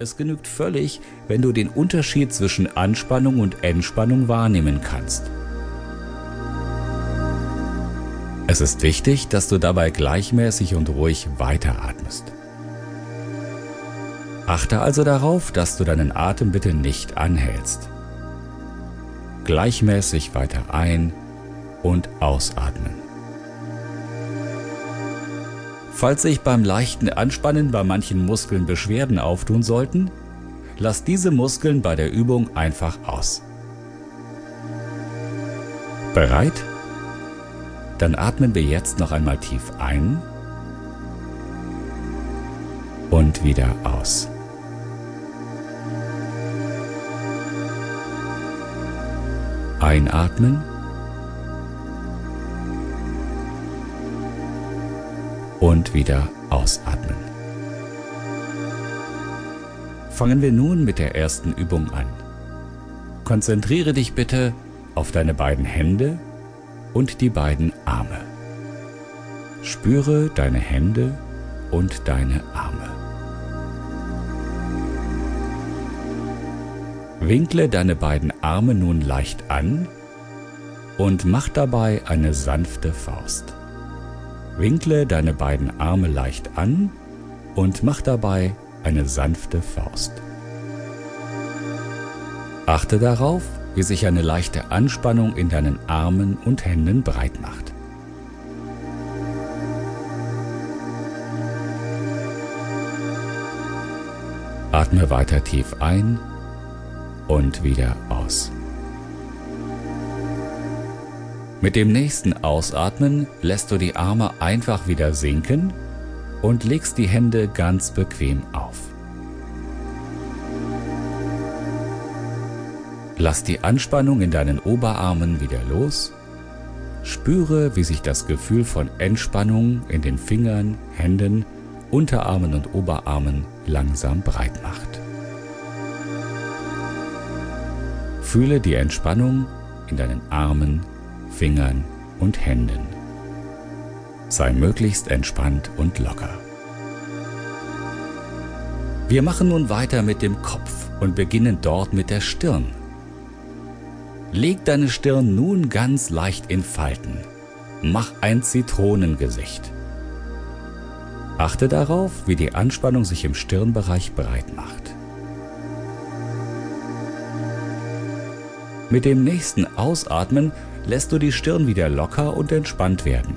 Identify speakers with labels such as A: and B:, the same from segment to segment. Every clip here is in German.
A: Es genügt völlig, wenn du den Unterschied zwischen Anspannung und Entspannung wahrnehmen kannst. Es ist wichtig, dass du dabei gleichmäßig und ruhig weiteratmest. Achte also darauf, dass du deinen Atem bitte nicht anhältst. Gleichmäßig weiter ein- und ausatmen. Falls sich beim leichten Anspannen bei manchen Muskeln Beschwerden auftun sollten, lass diese Muskeln bei der Übung einfach aus. Bereit? Dann atmen wir jetzt noch einmal tief ein und wieder aus. Einatmen und wieder ausatmen. Fangen wir nun mit der ersten Übung an. Konzentriere dich bitte auf deine beiden Hände und die beiden Arme. Spüre deine Hände und deine Arme. Winkle deine beiden Arme nun leicht an und mach dabei eine sanfte Faust. Winkle deine beiden Arme leicht an und mach dabei eine sanfte Faust. Achte darauf, wie sich eine leichte Anspannung in deinen Armen und Händen breit macht. Atme weiter tief ein und wieder aus. Mit dem nächsten Ausatmen lässt du die Arme einfach wieder sinken und legst die Hände ganz bequem auf. Lass die Anspannung in deinen Oberarmen wieder los. Spüre, wie sich das Gefühl von Entspannung in den Fingern, Händen, Unterarmen und Oberarmen langsam breit macht. Fühle die Entspannung in deinen Armen, Fingern und Händen. Sei möglichst entspannt und locker. Wir machen nun weiter mit dem Kopf und beginnen dort mit der Stirn. Leg deine Stirn nun ganz leicht in Falten. Mach ein Zitronengesicht. Achte darauf, wie die Anspannung sich im Stirnbereich breit macht. Mit dem nächsten Ausatmen lässt du die Stirn wieder locker und entspannt werden.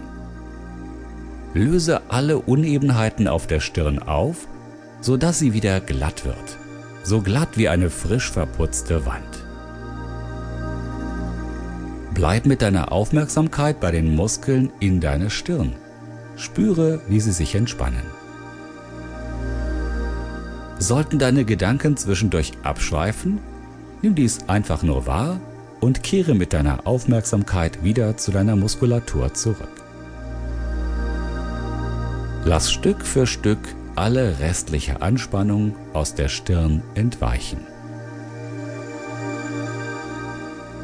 A: Löse alle Unebenheiten auf der Stirn auf, sodass sie wieder glatt wird, so glatt wie eine frisch verputzte Wand. Bleib mit deiner Aufmerksamkeit bei den Muskeln in deiner Stirn. Spüre, wie sie sich entspannen. Sollten deine Gedanken zwischendurch abschweifen, nimm dies einfach nur wahr und kehre mit deiner Aufmerksamkeit wieder zu deiner Muskulatur zurück. Lass Stück für Stück alle restliche Anspannung aus der Stirn entweichen.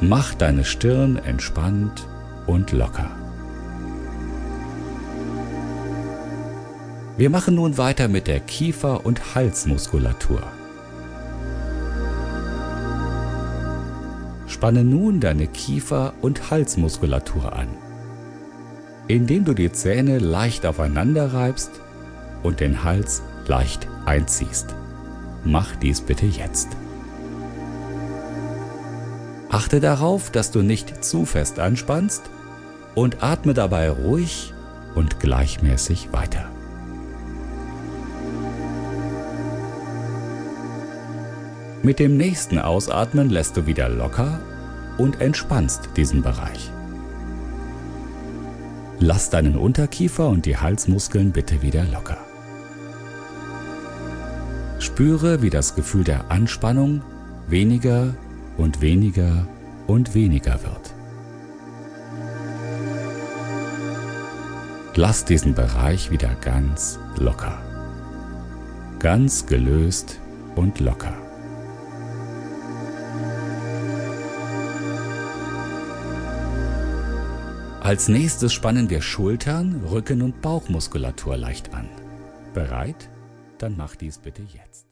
A: Mach deine Stirn entspannt und locker. Wir machen nun weiter mit der Kiefer- und Halsmuskulatur. Spanne nun deine Kiefer- und Halsmuskulatur an, indem du die Zähne leicht aufeinander reibst und den Hals leicht einziehst. Mach dies bitte jetzt. Achte darauf, dass du nicht zu fest anspannst und atme dabei ruhig und gleichmäßig weiter. Mit dem nächsten Ausatmen lässt du wieder locker und entspannst diesen Bereich. Lass deinen Unterkiefer und die Halsmuskeln bitte wieder locker. Spüre, wie das Gefühl der Anspannung weniger und weniger und weniger wird. Lass diesen Bereich wieder ganz locker. Ganz gelöst und locker. Als nächstes spannen wir Schultern, Rücken und Bauchmuskulatur leicht an. Bereit? Dann mach dies bitte jetzt.